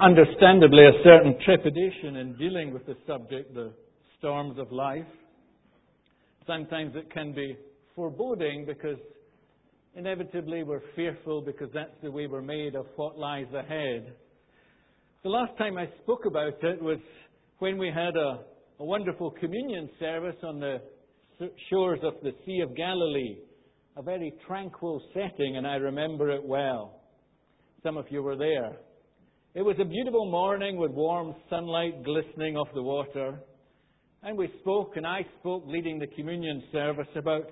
understandably a certain trepidation in dealing with the subject, the storms of life. Sometimes it can be foreboding because inevitably we're fearful because that's the way we're made of what lies ahead. The last time I spoke about it was when we had a, a wonderful communion service on the shores of the Sea of Galilee. A very tranquil setting, and I remember it well. Some of you were there. It was a beautiful morning with warm sunlight glistening off the water. And we spoke, and I spoke leading the communion service about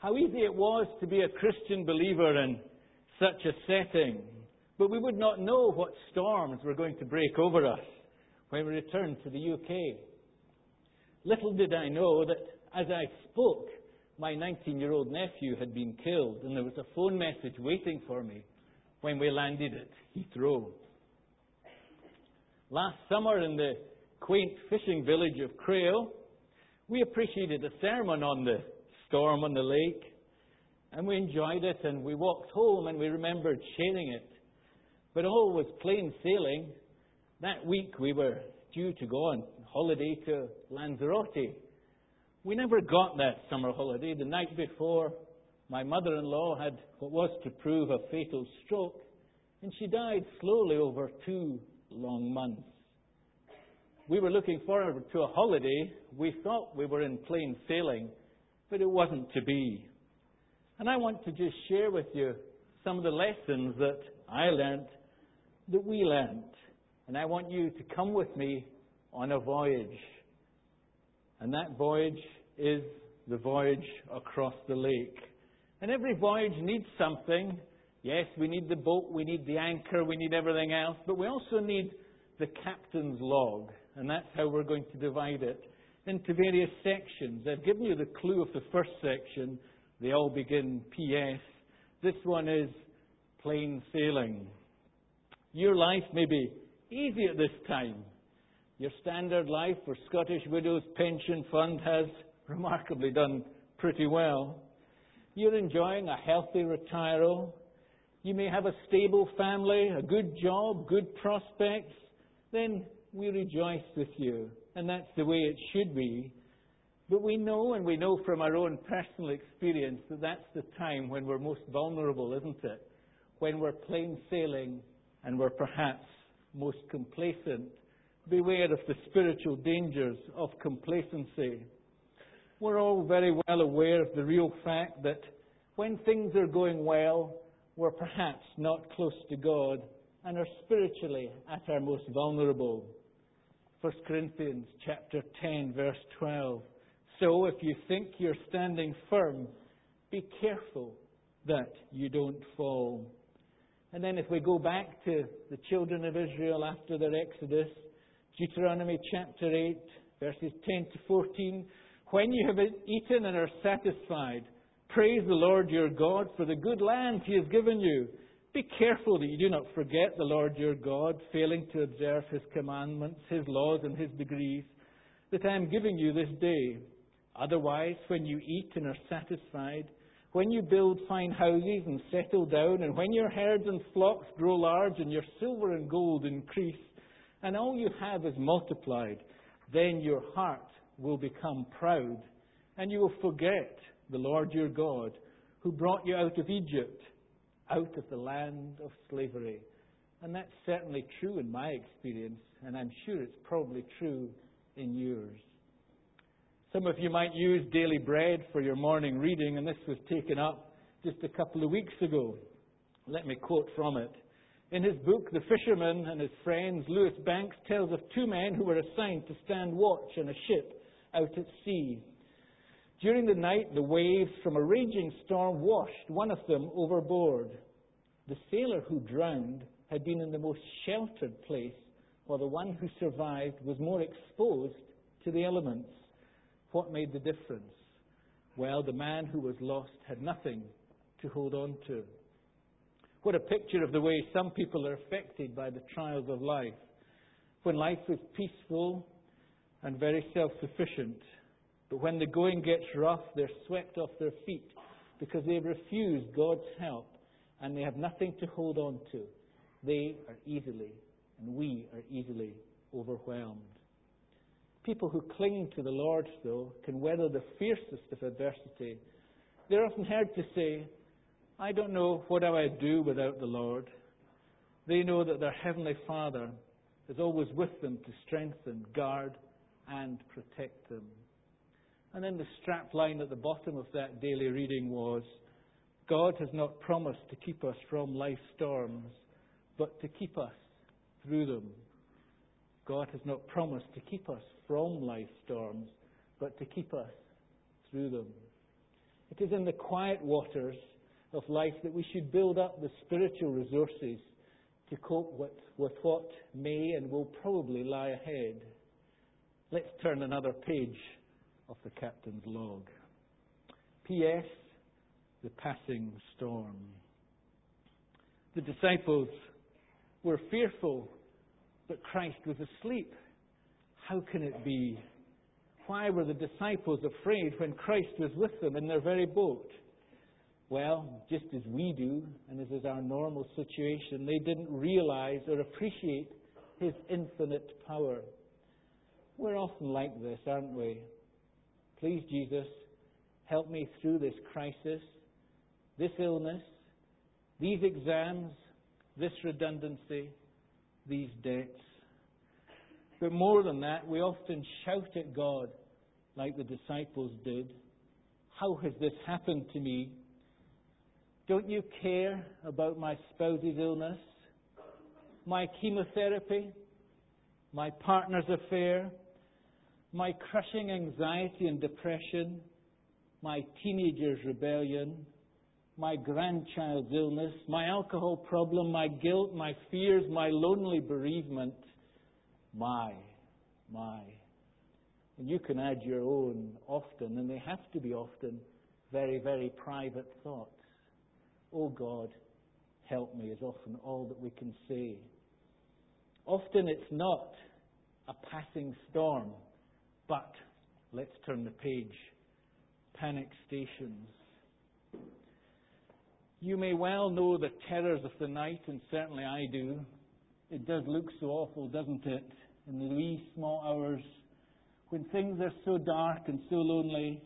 how easy it was to be a Christian believer in such a setting. But we would not know what storms were going to break over us when we returned to the UK. Little did I know that as I spoke, my 19 year old nephew had been killed, and there was a phone message waiting for me when we landed at Heathrow. Last summer in the quaint fishing village of Crail, we appreciated a sermon on the storm on the lake, and we enjoyed it, and we walked home and we remembered sharing it. But all was plain sailing. That week we were due to go on holiday to Lanzarote. We never got that summer holiday. The night before, my mother in law had what was to prove a fatal stroke, and she died slowly over two long months. We were looking forward to a holiday. We thought we were in plain sailing, but it wasn't to be. And I want to just share with you some of the lessons that I learned, that we learned. And I want you to come with me on a voyage. And that voyage is the voyage across the lake. And every voyage needs something. Yes, we need the boat, we need the anchor, we need everything else, but we also need the captain's log. And that's how we're going to divide it into various sections. I've given you the clue of the first section. They all begin PS. This one is plain sailing. Your life may be easy at this time. Your standard life for Scottish Widows Pension Fund has remarkably done pretty well. You're enjoying a healthy retirement. You may have a stable family, a good job, good prospects. Then we rejoice with you. And that's the way it should be. But we know, and we know from our own personal experience, that that's the time when we're most vulnerable, isn't it? When we're plain sailing and we're perhaps most complacent. Beware of the spiritual dangers of complacency. We're all very well aware of the real fact that when things are going well, we're perhaps not close to God and are spiritually at our most vulnerable. 1 Corinthians chapter 10 verse 12. So if you think you're standing firm, be careful that you don't fall. And then if we go back to the children of Israel after their exodus, Deuteronomy chapter 8 verses 10 to 14, when you have eaten and are satisfied, praise the Lord your God for the good land he has given you. Be careful that you do not forget the Lord your God, failing to observe his commandments, his laws, and his decrees that I am giving you this day. Otherwise, when you eat and are satisfied, when you build fine houses and settle down, and when your herds and flocks grow large, and your silver and gold increase, and all you have is multiplied, then your heart will become proud, and you will forget the Lord your God, who brought you out of Egypt out of the land of slavery. And that's certainly true in my experience, and I'm sure it's probably true in yours. Some of you might use daily bread for your morning reading, and this was taken up just a couple of weeks ago. Let me quote from it. In his book, The Fisherman and His Friends, Louis Banks tells of two men who were assigned to stand watch on a ship out at sea. During the night, the waves from a raging storm washed one of them overboard. The sailor who drowned had been in the most sheltered place, while the one who survived was more exposed to the elements. What made the difference? Well, the man who was lost had nothing to hold on to. What a picture of the way some people are affected by the trials of life. When life is peaceful and very self sufficient, but when the going gets rough, they're swept off their feet because they've refused God's help and they have nothing to hold on to. They are easily and we are easily overwhelmed. People who cling to the Lord, though, can weather the fiercest of adversity. They're often heard to say, I don't know what I would do without the Lord. They know that their Heavenly Father is always with them to strengthen, guard, and protect them. And then the strap line at the bottom of that daily reading was God has not promised to keep us from life's storms, but to keep us through them. God has not promised to keep us from life's storms, but to keep us through them. It is in the quiet waters of life that we should build up the spiritual resources to cope with, with what may and will probably lie ahead. Let's turn another page of the captain's log. P.S. The passing storm. The disciples were fearful, but Christ was asleep. How can it be? Why were the disciples afraid when Christ was with them in their very boat? Well, just as we do, and as is our normal situation, they didn't realize or appreciate His infinite power. We're often like this, aren't we? Please, Jesus, help me through this crisis, this illness, these exams, this redundancy, these debts. But more than that, we often shout at God like the disciples did. How has this happened to me? Don't you care about my spouse's illness, my chemotherapy, my partner's affair, my crushing anxiety and depression, my teenager's rebellion, my grandchild's illness, my alcohol problem, my guilt, my fears, my lonely bereavement, my, my. And you can add your own often, and they have to be often, very, very private thoughts. Oh God, help me, is often all that we can say. Often it's not a passing storm, but let's turn the page. Panic stations. You may well know the terrors of the night, and certainly I do. It does look so awful, doesn't it? In the wee small hours when things are so dark and so lonely,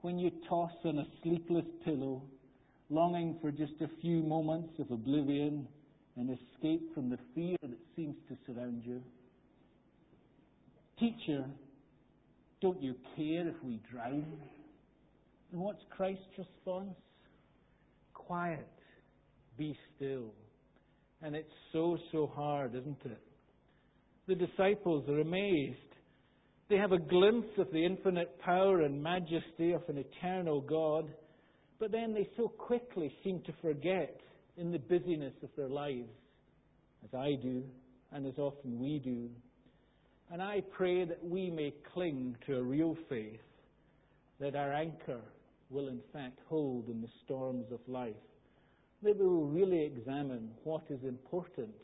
when you toss on a sleepless pillow longing for just a few moments of oblivion and escape from the fear that seems to surround you. Teacher, don't you care if we drown? And what's Christ's response? Quiet, be still. And it's so, so hard, isn't it? The disciples are amazed. They have a glimpse of the infinite power and majesty of an eternal God but then they so quickly seem to forget in the busyness of their lives, as I do, and as often we do. And I pray that we may cling to a real faith, that our anchor will in fact hold in the storms of life, that we will really examine what is important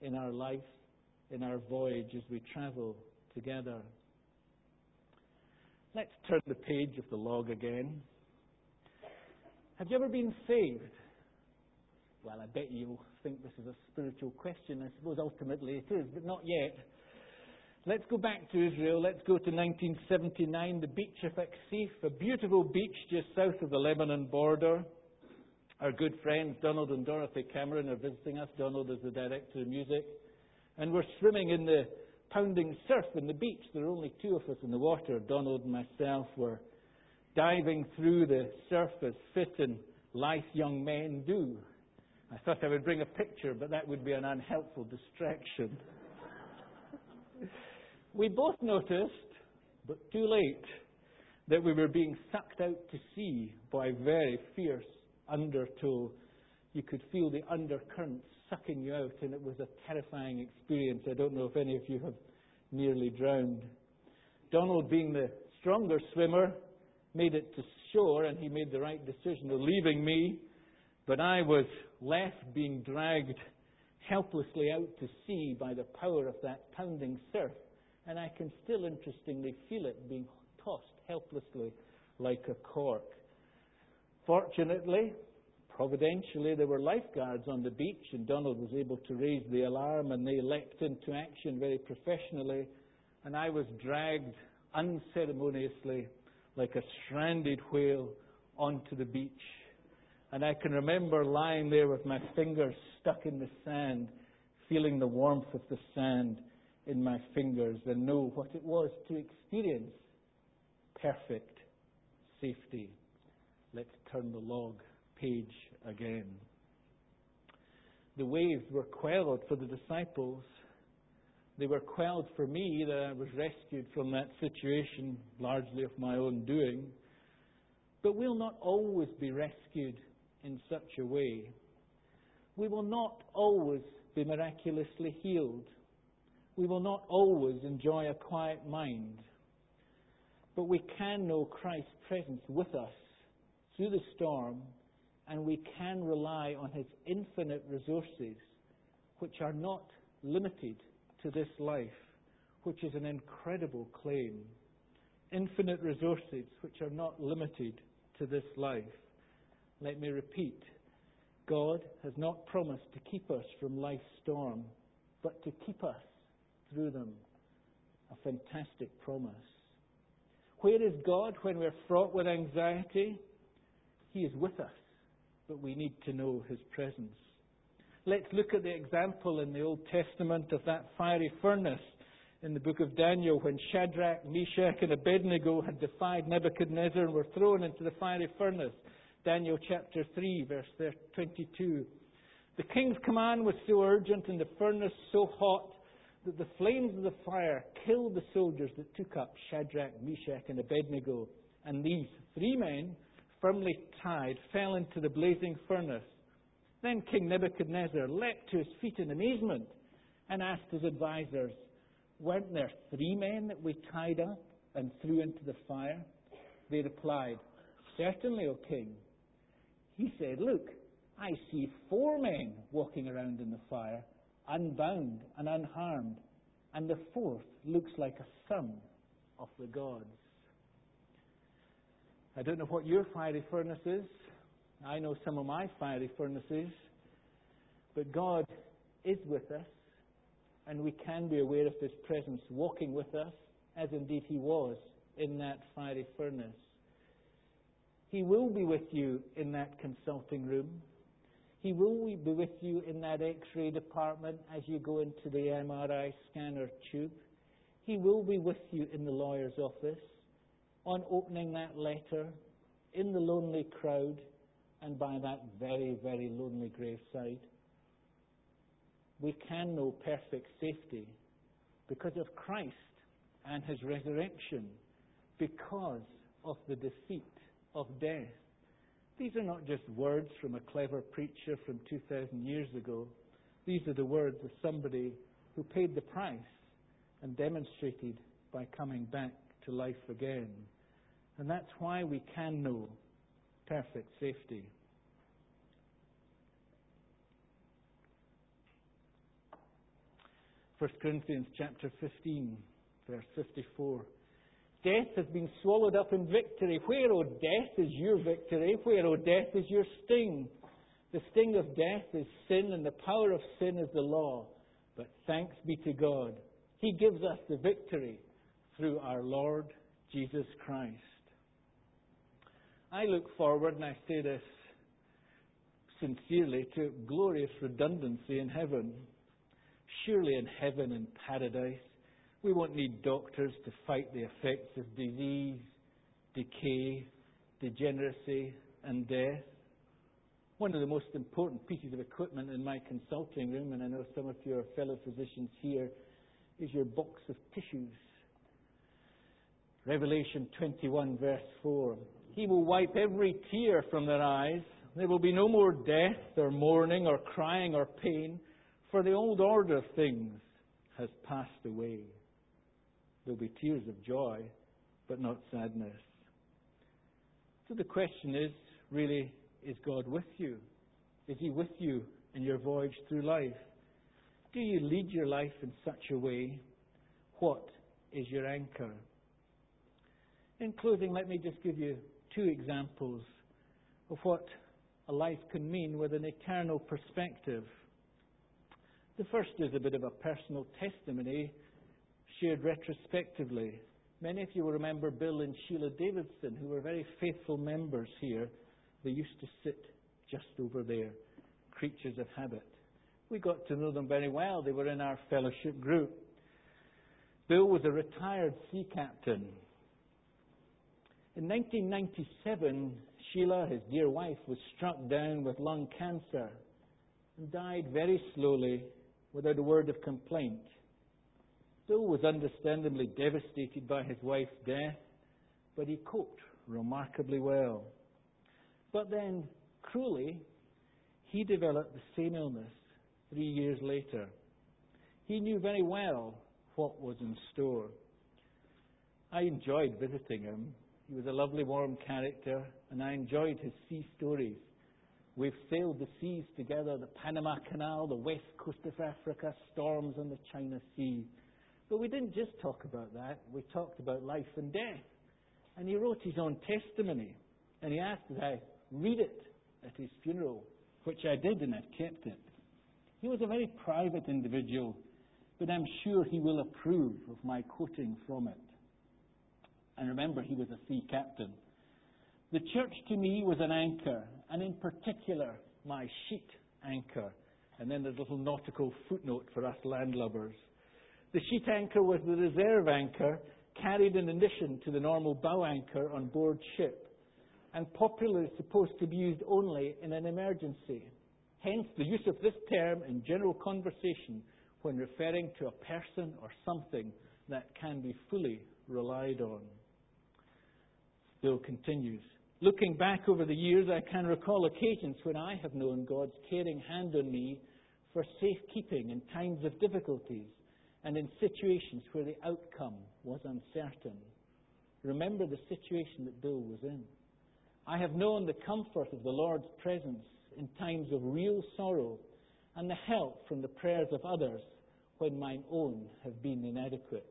in our life, in our voyage as we travel together. Let's turn the page of the log again. Have you ever been saved? Well, I bet you'll think this is a spiritual question. I suppose ultimately it is, but not yet. Let's go back to Israel. Let's go to 1979, the beach of Achziv, a beautiful beach just south of the Lebanon border. Our good friends Donald and Dorothy Cameron are visiting us. Donald is the director of music. And we're swimming in the pounding surf in the beach. There are only two of us in the water. Donald and myself were diving through the surf as fit and lithe young men do. I thought I would bring a picture, but that would be an unhelpful distraction. We both noticed, but too late, that we were being sucked out to sea by very fierce undertow. You could feel the undercurrent sucking you out, and it was a terrifying experience. I don't know if any of you have nearly drowned. Donald, being the stronger swimmer, made it to shore and he made the right decision of leaving me, but I was left being dragged helplessly out to sea by the power of that pounding surf. And I can still interestingly feel it being tossed helplessly like a cork. Fortunately, Providentially, there were lifeguards on the beach, and Donald was able to raise the alarm, and they leapt into action very professionally, and I was dragged unceremoniously like a stranded whale onto the beach. And I can remember lying there with my fingers stuck in the sand, feeling the warmth of the sand in my fingers, and know what it was to experience perfect safety. Let's turn the log page again. The waves were quelled for the disciples. They were quelled for me that I was rescued from that situation, largely of my own doing. But we'll not always be rescued in such a way. We will not always be miraculously healed. We will not always enjoy a quiet mind. But we can know Christ's presence with us through the storm and we can rely on His infinite resources, which are not limited to this life, which is an incredible claim. Infinite resources which are not limited to this life. Let me repeat God has not promised to keep us from life's storm, but to keep us through them. A fantastic promise. Where is God when we're fraught with anxiety? He is with us but we need to know his presence. Let's look at the example in the Old Testament of that fiery furnace in the book of Daniel when Shadrach, Meshach, and Abednego had defied Nebuchadnezzar and were thrown into the fiery furnace. Daniel chapter 3, verse 22. The king's command was so urgent and the furnace so hot that the flames of the fire killed the soldiers that took up Shadrach, Meshach, and Abednego. And these three men firmly tied, fell into the blazing furnace. Then King Nebuchadnezzar leapt to his feet in amazement and asked his advisers, Weren't there three men that we tied up and threw into the fire? They replied, Certainly, O king. He said, Look, I see four men walking around in the fire, unbound and unharmed, and the fourth looks like a son of the gods. I don't know what your fiery furnace is. I know some of my fiery furnaces. But God is with us, and we can be aware of His presence walking with us, as indeed He was in that fiery furnace. He will be with you in that consulting room. He will be with you in that x ray department as you go into the MRI scanner tube. He will be with you in the lawyer's office on opening that letter in the lonely crowd and by that very, very lonely graveside. We can know perfect safety because of Christ and his resurrection, because of the defeat of death. These are not just words from a clever preacher from 2,000 years ago. These are the words of somebody who paid the price and demonstrated by coming back to life again. And that's why we can know perfect safety. First Corinthians chapter 15, verse 54. Death has been swallowed up in victory. Where, O oh, death, is your victory? Where, O oh, death, is your sting? The sting of death is sin, and the power of sin is the law. But thanks be to God, He gives us the victory through our Lord Jesus Christ. I look forward, and I say this sincerely, to glorious redundancy in heaven. Surely in heaven and paradise, we won't need doctors to fight the effects of disease, decay, degeneracy, and death. One of the most important pieces of equipment in my consulting room, and I know some of your fellow physicians here, is your box of tissues. Revelation 21, verse 4. He will wipe every tear from their eyes. There will be no more death or mourning or crying or pain, for the old order of things has passed away. There will be tears of joy, but not sadness. So the question is really, is God with you? Is He with you in your voyage through life? Do you lead your life in such a way? What is your anchor? In closing, let me just give you two examples of what a life can mean with an eternal perspective. The first is a bit of a personal testimony shared retrospectively. Many of you will remember Bill and Sheila Davidson, who were very faithful members here. They used to sit just over there, creatures of habit. We got to know them very well. They were in our fellowship group. Bill was a retired sea captain. In 1997, Sheila, his dear wife, was struck down with lung cancer and died very slowly without a word of complaint. Bill was understandably devastated by his wife's death, but he coped remarkably well. But then, cruelly, he developed the same illness three years later. He knew very well what was in store. I enjoyed visiting him. He was a lovely, warm character, and I enjoyed his sea stories. We've sailed the seas together the Panama Canal, the west coast of Africa, storms on the China Sea. But we didn't just talk about that, we talked about life and death. And he wrote his own testimony, and he asked that I read it at his funeral, which I did, and I've kept it. He was a very private individual but I'm sure he will approve of my quoting from it. And remember, he was a sea captain. The church to me was an anchor, and in particular, my sheet anchor. And then there's a little nautical footnote for us landlubbers. The sheet anchor was the reserve anchor carried in addition to the normal bow anchor on board ship, and popularly supposed to be used only in an emergency. Hence the use of this term in general conversation when referring to a person or something that can be fully relied on. Bill continues. Looking back over the years, I can recall occasions when I have known God's caring hand on me for safekeeping in times of difficulties and in situations where the outcome was uncertain. Remember the situation that Bill was in. I have known the comfort of the Lord's presence in times of real sorrow and the help from the prayers of others when mine own have been inadequate.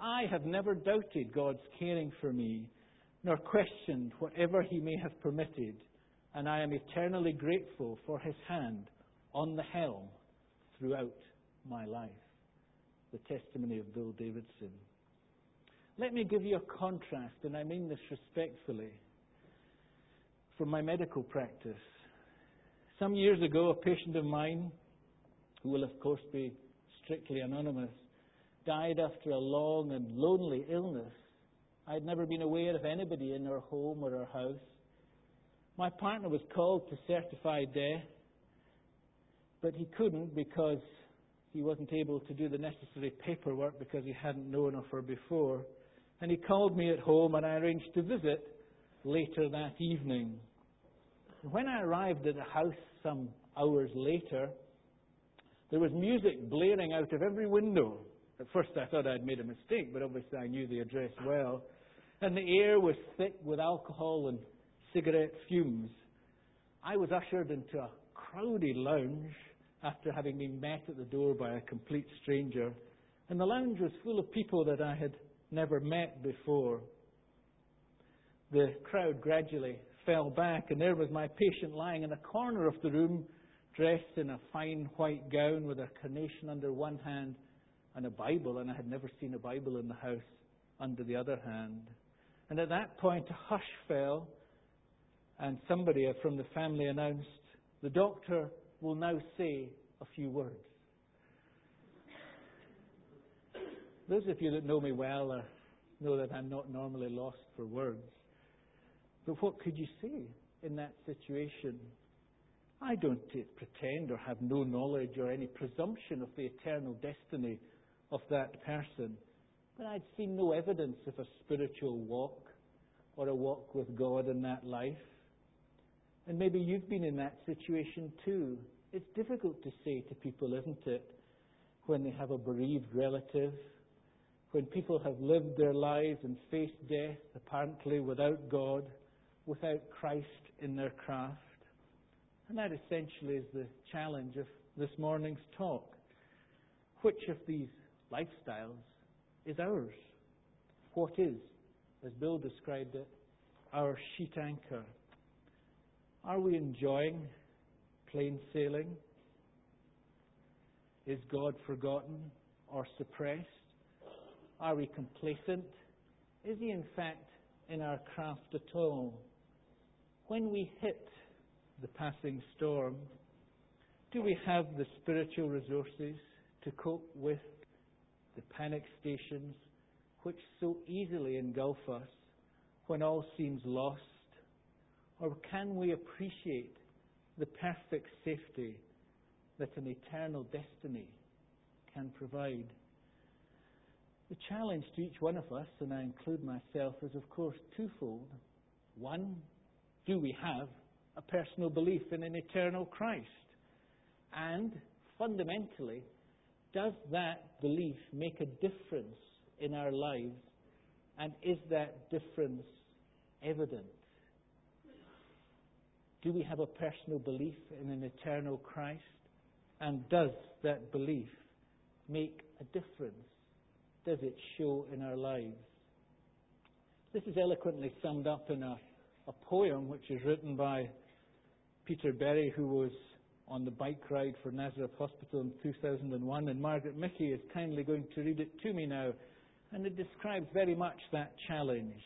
I have never doubted God's caring for me, nor questioned whatever He may have permitted, and I am eternally grateful for His hand on the helm throughout my life. The testimony of Bill Davidson. Let me give you a contrast, and I mean this respectfully, from my medical practice. Some years ago, a patient of mine, who will of course be strictly anonymous, died after a long and lonely illness. I had never been aware of anybody in her home or her house. My partner was called to certify death, but he couldn't because he wasn't able to do the necessary paperwork because he hadn't known of her before. And he called me at home and I arranged to visit later that evening. When I arrived at the house some hours later, there was music blaring out of every window. At first I thought I'd made a mistake, but obviously I knew the address well. And the air was thick with alcohol and cigarette fumes. I was ushered into a crowded lounge after having been met at the door by a complete stranger. And the lounge was full of people that I had never met before. The crowd gradually fell back, and there was my patient lying in a corner of the room, dressed in a fine white gown with a carnation under one hand and a Bible, and I had never seen a Bible in the house under the other hand. And at that point, a hush fell, and somebody from the family announced, The doctor will now say a few words. Those of you that know me well uh, know that I'm not normally lost for words. But what could you say in that situation? I don't pretend or have no knowledge or any presumption of the eternal destiny of that person, but I'd seen no evidence of a spiritual walk or a walk with God in that life. And maybe you've been in that situation too. It's difficult to say to people, isn't it, when they have a bereaved relative, when people have lived their lives and faced death apparently without God without Christ in their craft. And that essentially is the challenge of this morning's talk. Which of these lifestyles is ours? What is, as Bill described it, our sheet anchor? Are we enjoying plain sailing? Is God forgotten or suppressed? Are we complacent? Is He in fact in our craft at all? When we hit the passing storm, do we have the spiritual resources to cope with the panic stations which so easily engulf us when all seems lost? Or can we appreciate the perfect safety that an eternal destiny can provide? The challenge to each one of us, and I include myself, is of course twofold. One, do we have a personal belief in an eternal Christ? And fundamentally, does that belief make a difference in our lives? And is that difference evident? Do we have a personal belief in an eternal Christ? And does that belief make a difference? Does it show in our lives? This is eloquently summed up in a, a poem which is written by Peter Berry, who was on the bike ride for Nazareth Hospital in 2001, and Margaret Mickey is kindly going to read it to me now. And it describes very much that challenge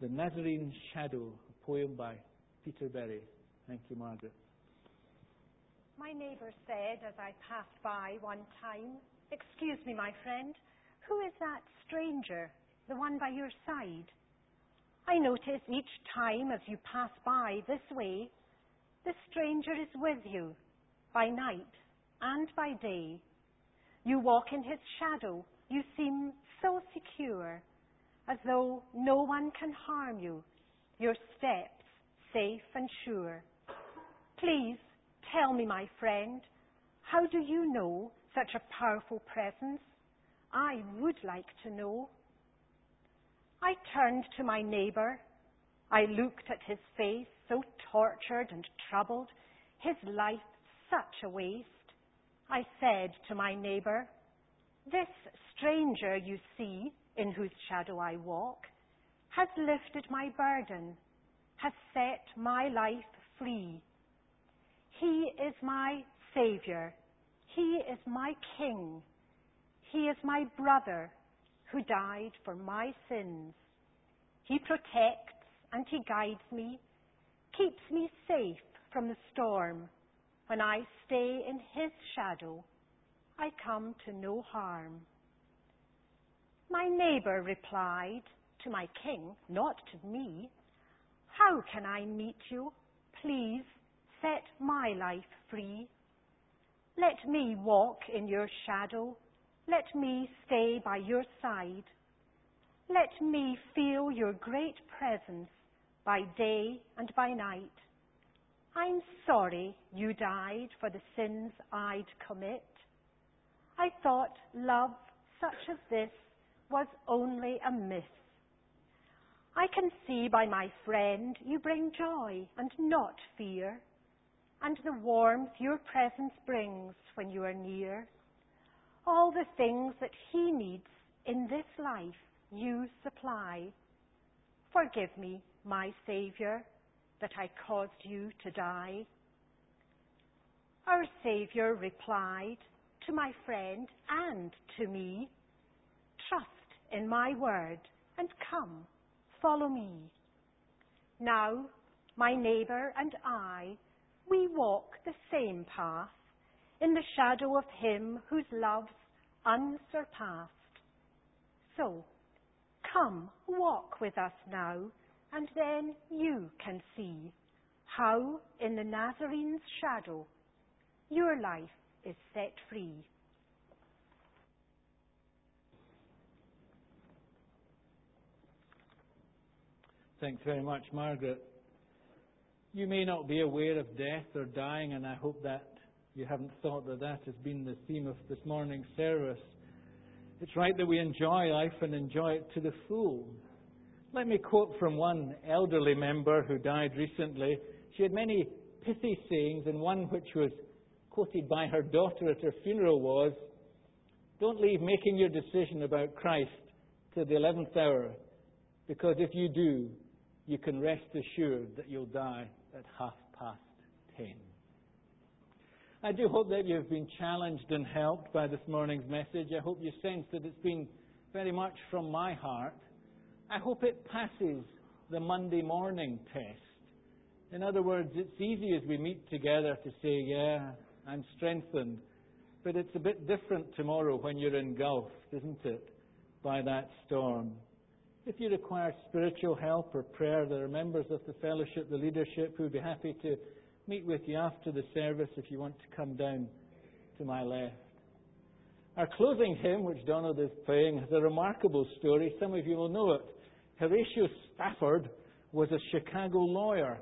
The Nazarene Shadow, a poem by Peter Berry. Thank you, Margaret. My neighbour said as I passed by one time, Excuse me, my friend, who is that stranger, the one by your side? I notice each time as you pass by this way the stranger is with you by night and by day. You walk in his shadow. You seem so secure, as though no one can harm you, your steps safe and sure. Please tell me, my friend, how do you know such a powerful presence? I would like to know. I turned to my neighbour I looked at his face, so tortured and troubled, his life such a waste. I said to my neighbour, This stranger you see, in whose shadow I walk, has lifted my burden, has set my life free. Is my Saviour. He is my King. He is my brother who died for my sins. He protects and He guides me, keeps me safe from the storm. When I stay in His shadow, I come to no harm. My neighbour replied to my king, not to me, How can I meet you? Please set my life free. Let me walk in your shadow. Let me stay by your side. Let me feel your great presence by day and by night. I'm sorry you died for the sins I'd commit. I thought love such as this was only a myth. I can see by my friend you bring joy and not fear, and the warmth your presence brings when you are near. All the things that he needs in this life you supply. Forgive me my Saviour, that I caused you to die? Our Saviour replied to my friend and to me, Trust in my word and come, follow me. Now, my neighbour and I, we walk the same path in the shadow of him whose love's unsurpassed. So, come, walk with us now and then you can see how, in the Nazarene's shadow, your life is set free. Thanks very much, Margaret. You may not be aware of death or dying, and I hope that you haven't thought that that has been the theme of this morning's service. It's right that we enjoy life and enjoy it to the full. Let me quote from one elderly member who died recently. She had many pithy sayings, and one which was quoted by her daughter at her funeral was Don't leave making your decision about Christ till the 11th hour, because if you do, you can rest assured that you'll die at half past ten. I do hope that you've been challenged and helped by this morning's message. I hope you sense that it's been very much from my heart. I hope it passes the Monday morning test. In other words, it's easy as we meet together to say, Yeah, I'm strengthened. But it's a bit different tomorrow when you're engulfed, isn't it, by that storm. If you require spiritual help or prayer, there are members of the fellowship, the leadership, who would be happy to meet with you after the service if you want to come down to my left. Our closing hymn, which Donald is playing, has a remarkable story. Some of you will know it. Horatio Spafford was a Chicago lawyer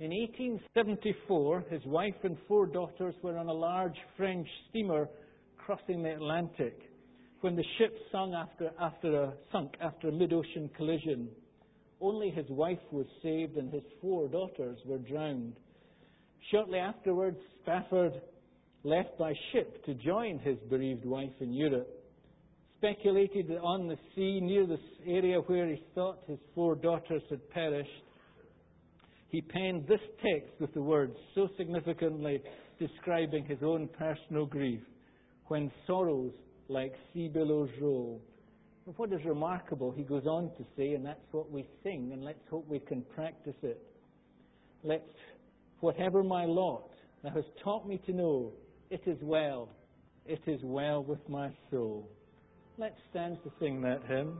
in 1874, his wife and four daughters were on a large French steamer crossing the Atlantic when the ship sunk after, after a, sunk after a mid-ocean collision. Only his wife was saved and his four daughters were drowned. Shortly afterwards, Spafford left by ship to join his bereaved wife in Europe. Speculated that on the sea near the area where he thought his four daughters had perished, he penned this text with the words so significantly describing his own personal grief when sorrows like sea billows roll. But what is remarkable, he goes on to say, and that's what we sing, and let's hope we can practice it. Let's, whatever my lot, thou hast taught me to know, it is well, it is well with my soul. Let's stand to sing that hymn.